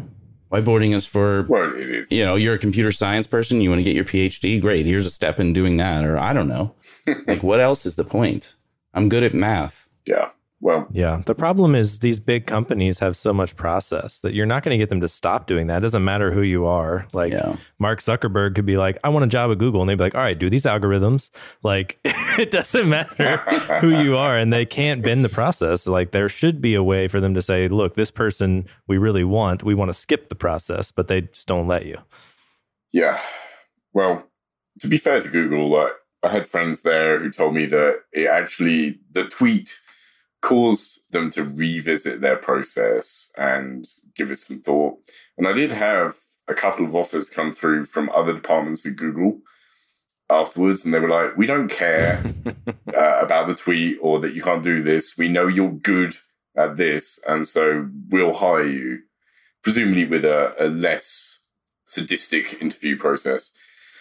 whiteboarding is for Well, it is. you know, you're a computer science person, you want to get your PhD, great. Here's a step in doing that. Or I don't know. [LAUGHS] like, what else is the point? I'm good at math. Yeah. Well, Yeah. The problem is these big companies have so much process that you're not going to get them to stop doing that. It doesn't matter who you are. Like Yeah. Mark Zuckerberg could be like, I want a job at Google. And they'd be like, all right, do these algorithms. Like [LAUGHS] it doesn't matter [LAUGHS] who you are. And they can't bend the process. Like there should be a way for them to say, look, this person we really want, we want to skip the process, but they just don't let you. yeah. Well, to be fair to Google, like, I had friends there who told me that it actually, the tweet caused them to revisit their process and give it some thought. And I did have a couple of offers come through from other departments at Google afterwards, and they were like, "We don't care [LAUGHS] uh, about the tweet or that you can't do this. We know you're good at this, and so we'll hire you, presumably with a, a less sadistic interview process."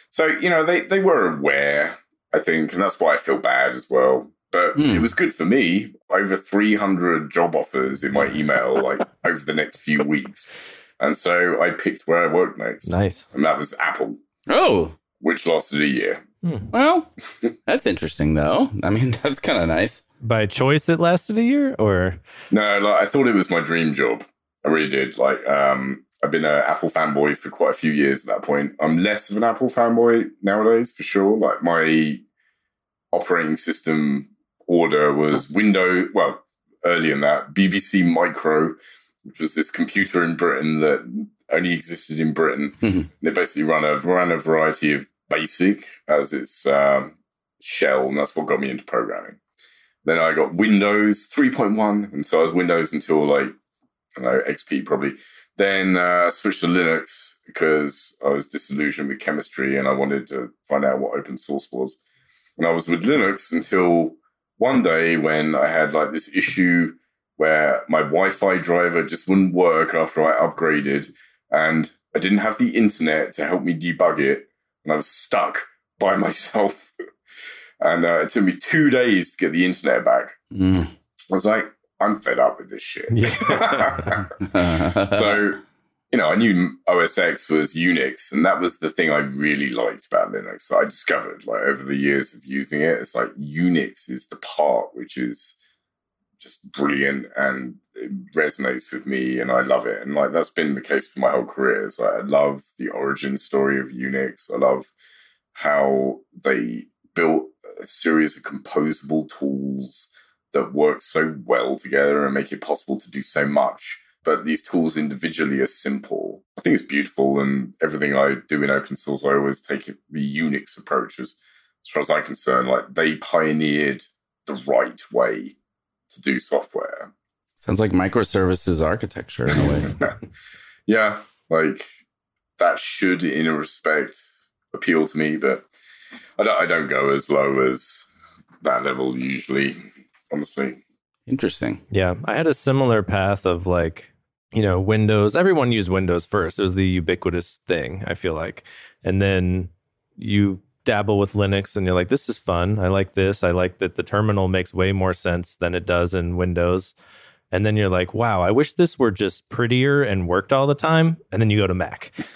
So, you know, they, they were aware, I think, and that's why I feel bad as well. But Hmm. it was good for me. Over 300 job offers in my email, like [LAUGHS] over the next few weeks. And so I picked where I worked next. Nice. And that was Apple, Oh, which lasted a year. well, [LAUGHS] that's interesting though. I mean, [LAUGHS] that's kind of nice. By choice, it lasted a year, or No, like I thought it was my dream job. I really did. Like, um, I've been an Apple fanboy for quite a few years at that point. I'm less of an Apple fanboy nowadays, for sure. Like my operating system order was window Well, early in that BBC Micro, which was this computer in Britain that only existed in Britain. [LAUGHS] Mhm. And it basically ran a ran a variety of Basic as its um, shell, and that's what got me into programming. Then I got Windows 3.1, and so I was Windows until like I don't know XP probably. Then uh, switched to Linux because I was disillusioned with chemistry and I wanted to find out what open source was. And I was with Linux until one day when I had like this issue where my Wi-Fi driver just wouldn't work after I upgraded, and I didn't have the internet to help me debug it, and I was stuck [LAUGHS] by myself. and uh, it took me two days to get the internet back. Mm. I was like, I'm fed up with this shit. Yeah. [LAUGHS] so, you know, I knew OS X was Unix, and that was the thing I really liked about Linux. I discovered, like, over the years of using it, it's like Unix is the part which is just brilliant and it resonates with me, and I love it. And, like, that's been the case for my whole career. So I love the origin story of Unix. I love how they built a series of composable tools that work so well together and make it possible to do so much. But these tools individually are simple. I think it's beautiful, and everything I do in open source, I always take the Unix approach. As, as far as I'm concerned, like they pioneered the right way to do software. Sounds like microservices architecture in a way. [LAUGHS] yeah, like that should, in a respect, appeal to me, but I don't, I don't go as low as that level usually, honestly. Interesting. Yeah, I had a similar path of like, you know, Windows. Everyone used Windows first. It was the ubiquitous thing, I feel like. And then you dabble with Linux and you're like, this is fun. I like this. I like that the terminal makes way more sense than it does in Windows. And then you're like, wow, I wish this were just prettier and worked all the time. And then you go to Mac. [LAUGHS] [LAUGHS]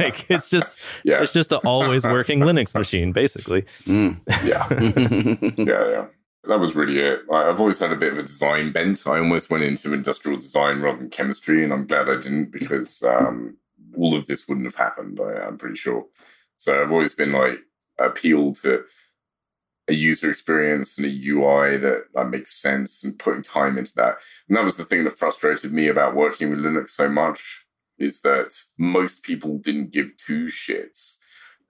like it's just Yeah. it's just an always working [LAUGHS] Linux machine, basically. Mm. Yeah. yeah, yeah. That was really it. I- I've always had a bit of a design bent. I almost went into industrial design rather than chemistry, and I'm glad I didn't because um, all of this wouldn't have happened. I, I'm pretty sure. So I've always been like appeal to a user experience and a UI that, that makes sense and putting time into that. And that was the thing that frustrated me about working with Linux so much is that most people didn't give two shits.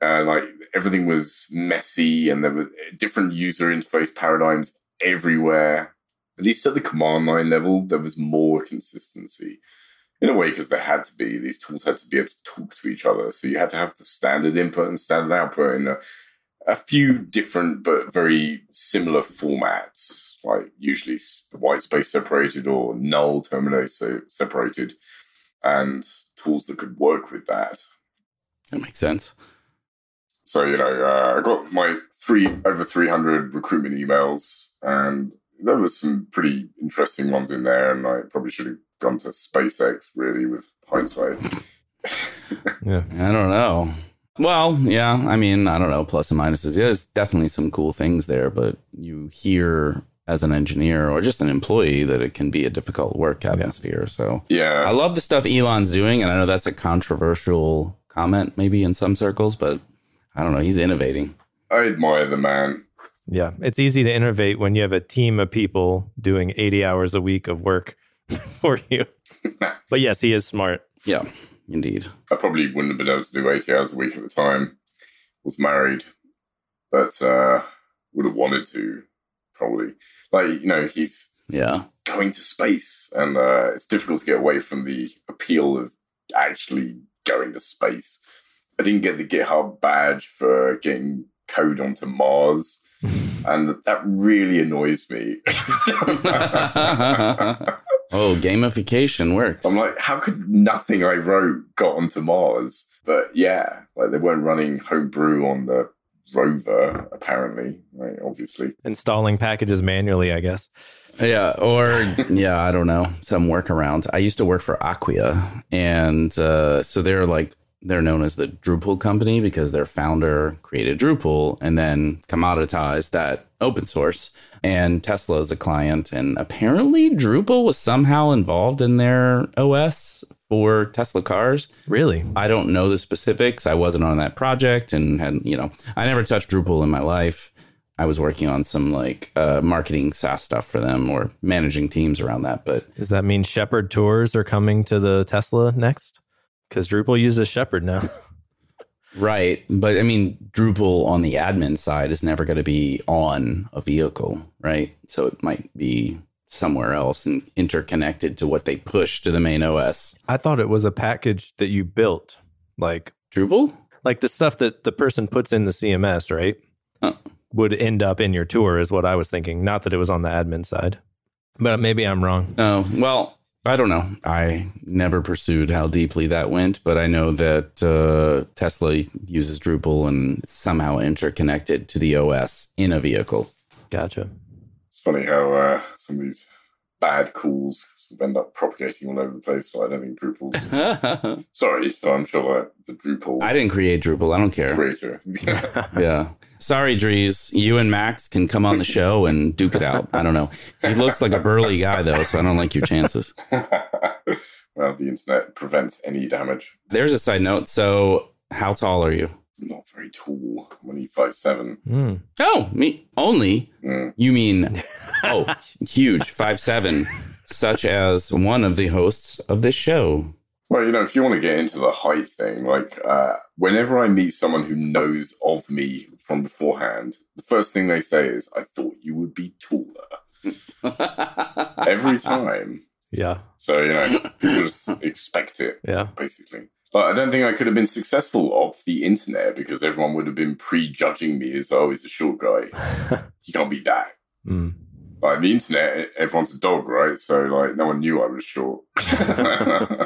Uh, like everything was messy and there were different user interface paradigms everywhere. At least at the command line level, there was more consistency in a way because there had to be. These tools had to be able to talk to each other. So you had to have the standard input and standard output in a, a few different but very similar formats, like usually white space separated or null terminate so separated, and tools that could work with that. That makes sense. So you know, uh, I got my three over three hundred recruitment emails, and there were some pretty interesting ones in there. And I probably should have gone to SpaceX really with hindsight. Yeah. [LAUGHS] I don't know. Well, yeah, I mean, I don't know, plus and minuses. Yeah, there's definitely some cool things there, but you hear as an engineer or just an employee that it can be a difficult work atmosphere. So yeah, I love the stuff Elon's doing, and I know that's a controversial comment maybe in some circles, but I don't know, he's innovating. I admire the man. Yeah, it's easy to innovate when you have a team of people doing 80 hours a week of work [LAUGHS] for you. [LAUGHS] but yes, he is smart. Yeah, indeed. I probably wouldn't have been able to do eighty hours a week at the time. Was married, but uh, would have wanted to. Probably, like you know, he's Yeah. going to space, and uh, it's difficult to get away from the appeal of actually going to space. I didn't get the GitHub badge for getting code onto Mars, [LAUGHS] and that really annoys me. [LAUGHS] oh, gamification works. I'm like, how could nothing I wrote got onto Mars? But yeah, like they weren't running homebrew on the Rover, apparently, right? Obviously. Installing packages manually, I guess. Yeah, or yeah, I don't know, some workaround. I used to work for Acquia, and uh, so they're like they're known as the Drupal company because their founder created Drupal and then commoditized that open source. And Tesla is a client, and apparently Drupal was somehow involved in their OS for Tesla cars. Really? I don't know the specifics. I wasn't on that project, and had you know, I never touched Drupal in my life. I was working on some like uh, marketing SaaS stuff for them or managing teams around that. But Does that mean Shepherd Tours are coming to the Tesla next? Because Drupal uses Shepherd now. [LAUGHS] right, but I mean, Drupal on the admin side is never going to be on a vehicle, right? So it might be somewhere else and interconnected to what they push to the main OS. I thought it was a package that you built, like Drupal, like the stuff that the person puts in the CMS, right? Huh. Would end up in your tour, is what I was thinking. Not that it was on the admin side, but maybe I'm wrong. Oh, well, I don't know. I never pursued how deeply that went, but I know that uh, Tesla uses Drupal and it's somehow interconnected to the OS in a vehicle. Gotcha. It's funny how uh, some of these bad calls end up propagating all over the place. So I don't think Drupal's. [LAUGHS] Sorry, so I'm sure like the Drupal I didn't create Drupal. I don't care. creator. [LAUGHS] [LAUGHS] Yeah. Sorry, Dries. You and Max can come on the show and duke it out. I don't know. He looks like a burly guy, though, so I don't like your chances. well, the internet prevents any damage. There's a side note. So, how tall are you? Not very tall. I'm only five seven. Mm. Oh, me only. Mm. You mean, oh, huge, five seven, such as one of the hosts of this show. Well, you know, if you want to get into the height thing, like uh, whenever I meet someone who knows of me from beforehand, the first thing they say is, "I thought you would be taller." [LAUGHS] Every time. Yeah. So you know, people just expect it. Yeah. basically. But I don't think I could have been successful off the internet because everyone would have been prejudging me as, oh, he's a short guy. [LAUGHS] he can't be that. Mm. Like the internet, everyone's a dog, right? So like no one knew I was short. [LAUGHS]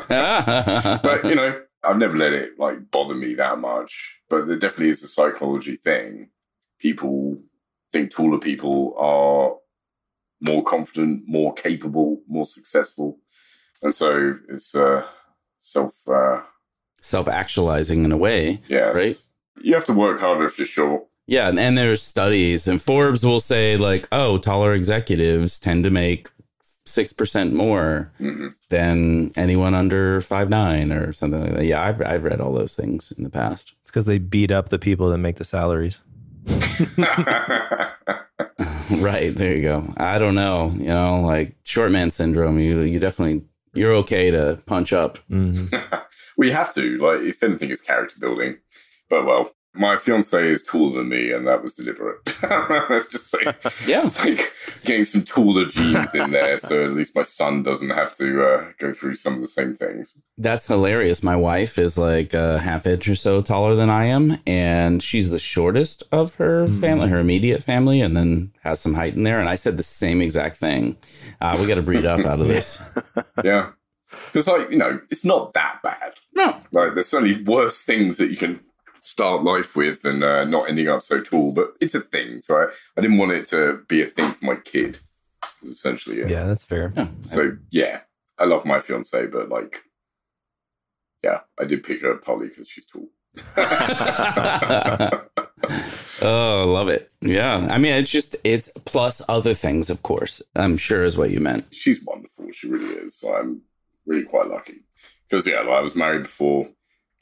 but you know, I've never let it like bother me that much. But there definitely is a psychology thing. People think taller people are more confident, more capable, more successful, and so it's uh, self. Uh, Self actualizing in a way. Yes. Right? You have to work harder if you're short. Yeah, and, and there's studies, and Forbes will say like, oh, taller executives tend to make six percent more hmm than anyone under five nine or something like that. Yeah, I've I've read all those things in the past. It's because they beat up the people that make the salaries. [LAUGHS] [LAUGHS] right there, you go. I don't know, you know, like short man syndrome. You you definitely you're okay to punch up. Mhm. [LAUGHS] we have to, like, if anything, is character building. But well, my fiance is taller than me, and that was deliberate. [LAUGHS] Let's just say, [LAUGHS] Yeah, it's like getting some taller genes in there, so at least my son doesn't have to uh, go through some of the same things. that's hilarious. My wife is like a half inch or so taller than I am, and she's the shortest of her family, her immediate family, and then has some height in there. And I said the same exact thing. Uh, we got to breed up out of this. [LAUGHS] Yeah, because like you know, it's not that bad. No, Like, there's certainly worse things that you can start life with and uh, not ending up so tall, but it's a thing. So I, I didn't want it to be a thing for my kid, essentially. Yeah. Yeah, that's fair. yeah. So, yeah, I love my fiance, but like, yeah, I did pick her partly because she's tall. [LAUGHS] oh, love it. Yeah. I mean, it's just, it's plus other things, of course, I'm sure is what you meant. she's wonderful. She really is. So I'm really quite lucky. Because, yeah, like, I was married before,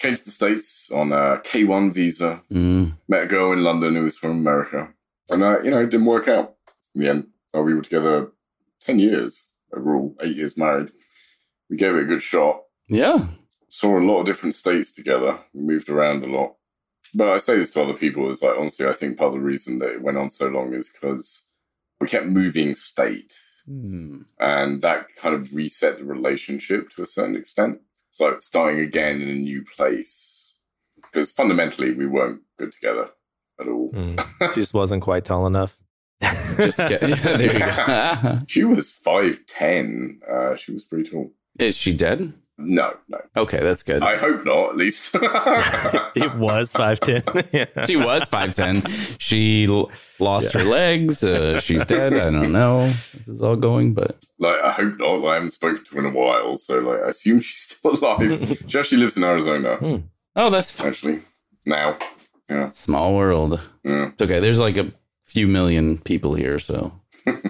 came to the States on a K1 visa, Mm. met a girl in London who was from America. And, uh, you know, it didn't work out in the end. Uh, we were together 10 years overall, eight years married. We gave it a good shot. Yeah. Saw a lot of different states together. We moved around a lot. But I say this to other people is like, honestly, I think part of the reason that it went on so long is because we kept moving state. Hmm. And that kind of reset the relationship to a certain extent. It's like starting again in a new place. Because fundamentally, we weren't good together at all. [LAUGHS] Mm. Just wasn't quite tall enough. [LAUGHS] Just get, yeah, [LAUGHS] there you go. She was 5'10. Uh, she was pretty tall. Is she dead? No, no. Okay, that's good. I hope not, at least. [LAUGHS] [LAUGHS] it was 5'10. [LAUGHS] yeah. she was 5'10. She l- lost her legs. Uh, she's dead. I don't know. This is all going, but like, I hope not. Like, I haven't spoken to her in a while, so like, I assume she's still alive. she actually lives in Arizona, Hmm. oh, that's f- actually. Now. Yeah. small world. Yeah. It's okay. There's like a few million people here, so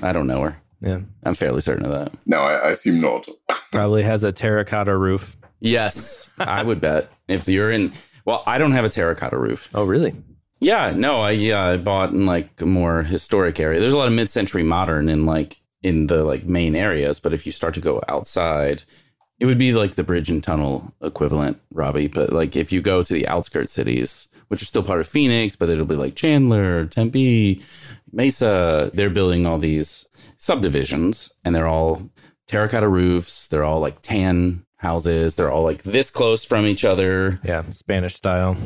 I don't know her. Yeah. I'm fairly certain of that. No, I, I assume not. [LAUGHS] Probably has a terracotta roof. Yes, I would bet if you're in. Well, I don't have a terracotta roof. Oh, really? Yeah, no, I yeah, I bought in like a more historic area. There's a lot of mid-century modern in like in the like main areas, but if you start to go outside, it would be like the bridge and tunnel equivalent, Robbie. But like if you go to the outskirts cities, which are still part of Phoenix, but it'll be like Chandler, Tempe, Mesa, they're building all these subdivisions and they're all terracotta roofs, they're all like tan houses, they're all like this close from each other. Yeah. Spanish style.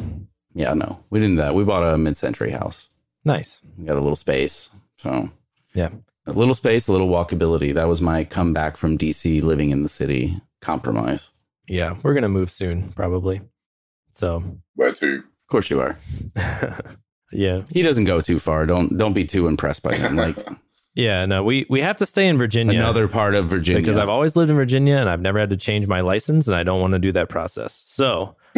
Yeah, no, we didn't do that. We bought a mid-century house. Nice. We got a little space. So Yeah. a little space, a little walkability. That was my comeback from DC living in the city compromise. Yeah. We're going to move soon, probably. So, Where to? Of course you are. [LAUGHS] yeah. He doesn't go too far. Don't don't be too impressed by him. Like Yeah. No, we, we have to stay in Virginia. another part of Virginia. because I've always lived in Virginia and I've never had to change my license and I don't want to do that process. So [LAUGHS]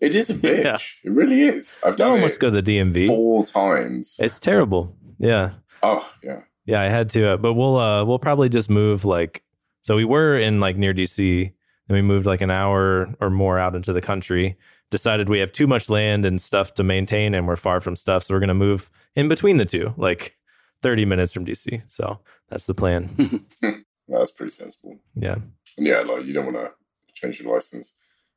it is a bitch. Yeah. It really is. I've I almost it go to the DMV. four times. It's terrible. Yeah. oh, yeah. Yeah, I had to, uh, but we'll uh we'll probably just move like so we were in like near DC, then we moved like an hour or more out into the country. Decided we have too much land and stuff to maintain, and we're far from stuff, so we're gonna move in between the two, like thirty minutes from DC. So that's the plan. [LAUGHS] That's pretty sensible. yeah, And yeah, like you don't want to change your license.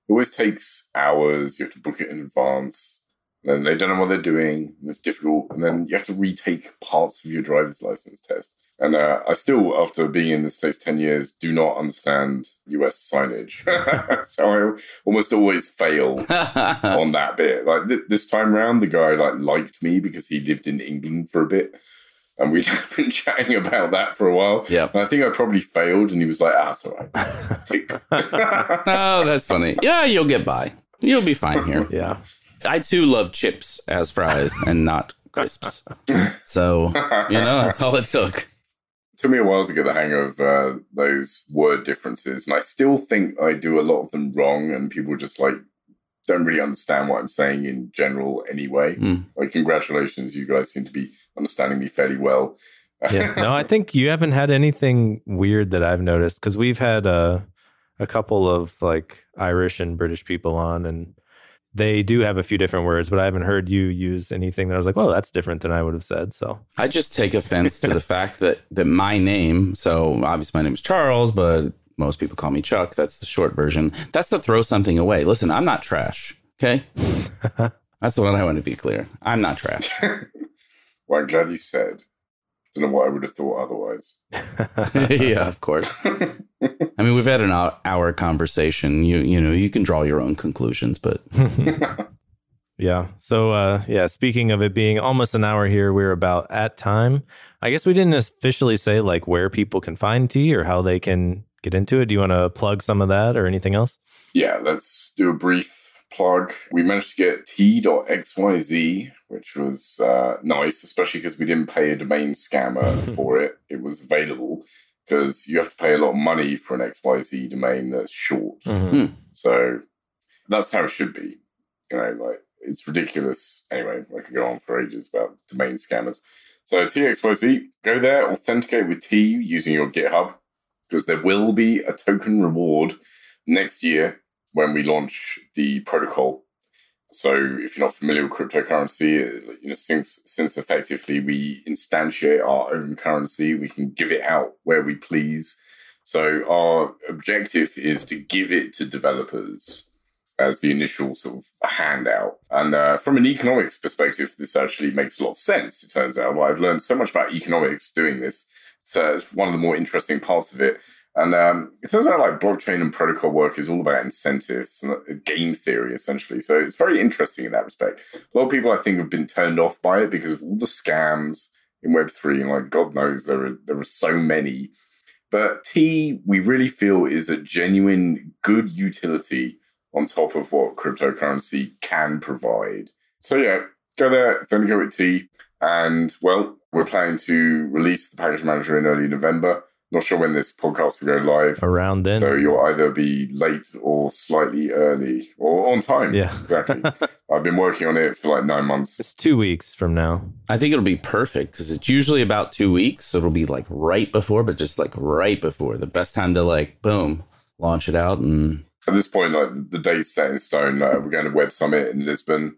It always takes hours. You have to book it in advance. And then they don't know what they're doing. And it's difficult. And then you have to retake parts of your driver's license test. And uh, I still, after being in the States 10 years, do not understand US signage. [LAUGHS] so I almost always fail [LAUGHS] on that bit. Like th- this time round, the guy like liked me because he lived in England for a bit. And we'd [LAUGHS] been chatting about that for a while. Yeah. And I think I probably failed, and he was like, "Ah, it's all right." [LAUGHS] [LAUGHS] Oh, that's funny. Yeah, you'll get by. You'll be fine here. yeah, I too love chips as fries and not crisps. So you know that's all it took. It took me a while to get the hang of uh, those word differences, and I still think I do a lot of them wrong, and people just like don't really understand what I'm saying in general anyway. Mm. Like, congratulations, you guys seem to be understanding me fairly well. yeah. No, I think you haven't had anything weird that I've noticed because we've had uh, a couple of like Irish and British people on, and they do have a few different words, but I haven't heard you use anything that I was like, well, that's different than I would have said." So I just take offense to the fact that that my name. So obviously my name is Charles, but most people call me Chuck. That's the short version. That's to throw something away. Listen, I'm not trash. Okay, [LAUGHS] that's what I want to be clear. I'm not trash. [LAUGHS] well, I'm glad you said. Don't know what I would have thought otherwise. [LAUGHS] yeah, of course. I mean, we've had an hour, hour conversation. You you know you can draw your own conclusions, but [LAUGHS] [LAUGHS] Yeah. So, uh, yeah, speaking of it being almost an hour here, we're about at time. I guess we didn't officially say like where people can find tea or how they can get into it. Do you want to plug some of that or anything else? Yeah, let's do a brief plug. We managed to get tea.xyz, which was uh, nice, especially because we didn't pay a domain scammer [LAUGHS] for it. It was available because you have to pay a lot of money for an XYZ domain that's short. Mhm. So that's how it should be. You know, like it's ridiculous. Anyway, I could go on for ages about domain scammers. So tea.xyz, go there, authenticate with tea using your GitHub, because there will be a token reward next year when we launch the protocol. So if you're not familiar with cryptocurrency, you know, since since effectively we instantiate our own currency, we can give it out where we please. So our objective is to give it to developers as the initial sort of handout. And uh, from an economics perspective, this actually makes a lot of sense. It turns out, well, I've learned so much about economics doing this. So it's one of the more interesting parts of it. And um, it turns out like blockchain and protocol work is all about incentives and uh, game theory, essentially. So it's very interesting in that respect. A lot of people, I think, have been turned off by it because of all the scams in Web3. And like, God knows, there are, there are so many But tea, we really feel, is a genuine good utility on top of what cryptocurrency can provide. So, yeah, go there, then go with tea. And, well, we're planning to release the package manager in early November. Not sure when this podcast will go live. Around then. So you'll either be late or slightly early or on time. Yeah. exactly. [LAUGHS] I've been working on it for like nine months. it's two weeks from now. I think it'll be perfect because it's usually about two weeks. So it'll be like right before, but just like right before the best time to like boom launch it out and At this point, like the date's set in stone. Uh, we're going to Web Summit in Lisbon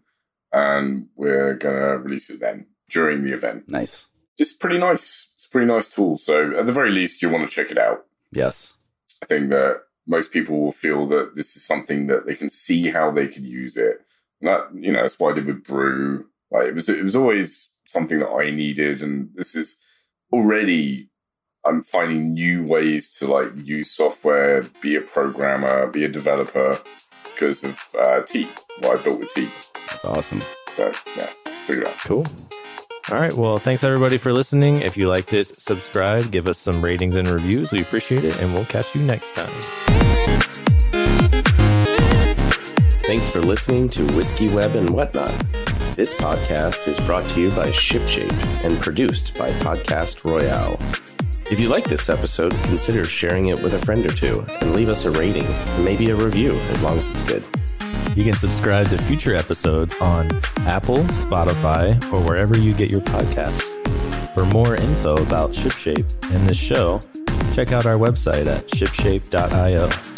and we're going to release it then during the event. nice. Just pretty nice. It's a pretty nice tool. So at the very least, you want to check it out. Yes. I think that most people will feel that this is something that they can see how they could use it. And that, you know, that's why I did with Brew. Like it was, it was always something that I needed. And this is already, I'm finding new ways to like use software, be a programmer, be a developer because of uh, tea, what I built with tea. That's awesome. So yeah, figure it out. Cool. All right. Well, thanks everybody for listening. If you liked it, subscribe, give us some ratings and reviews. We appreciate it, and we'll catch you next time. Thanks for listening to Whiskey Web and Whatnot. This podcast is brought to you by ShipShape and produced by Podcast Royale. If you like this episode, consider sharing it with a friend or two and leave us a rating, maybe a review as long as it's good. You can subscribe to future episodes on Apple, Spotify, or wherever you get your podcasts. For more info about ShipShape and this show, check out our website at shipshape.io.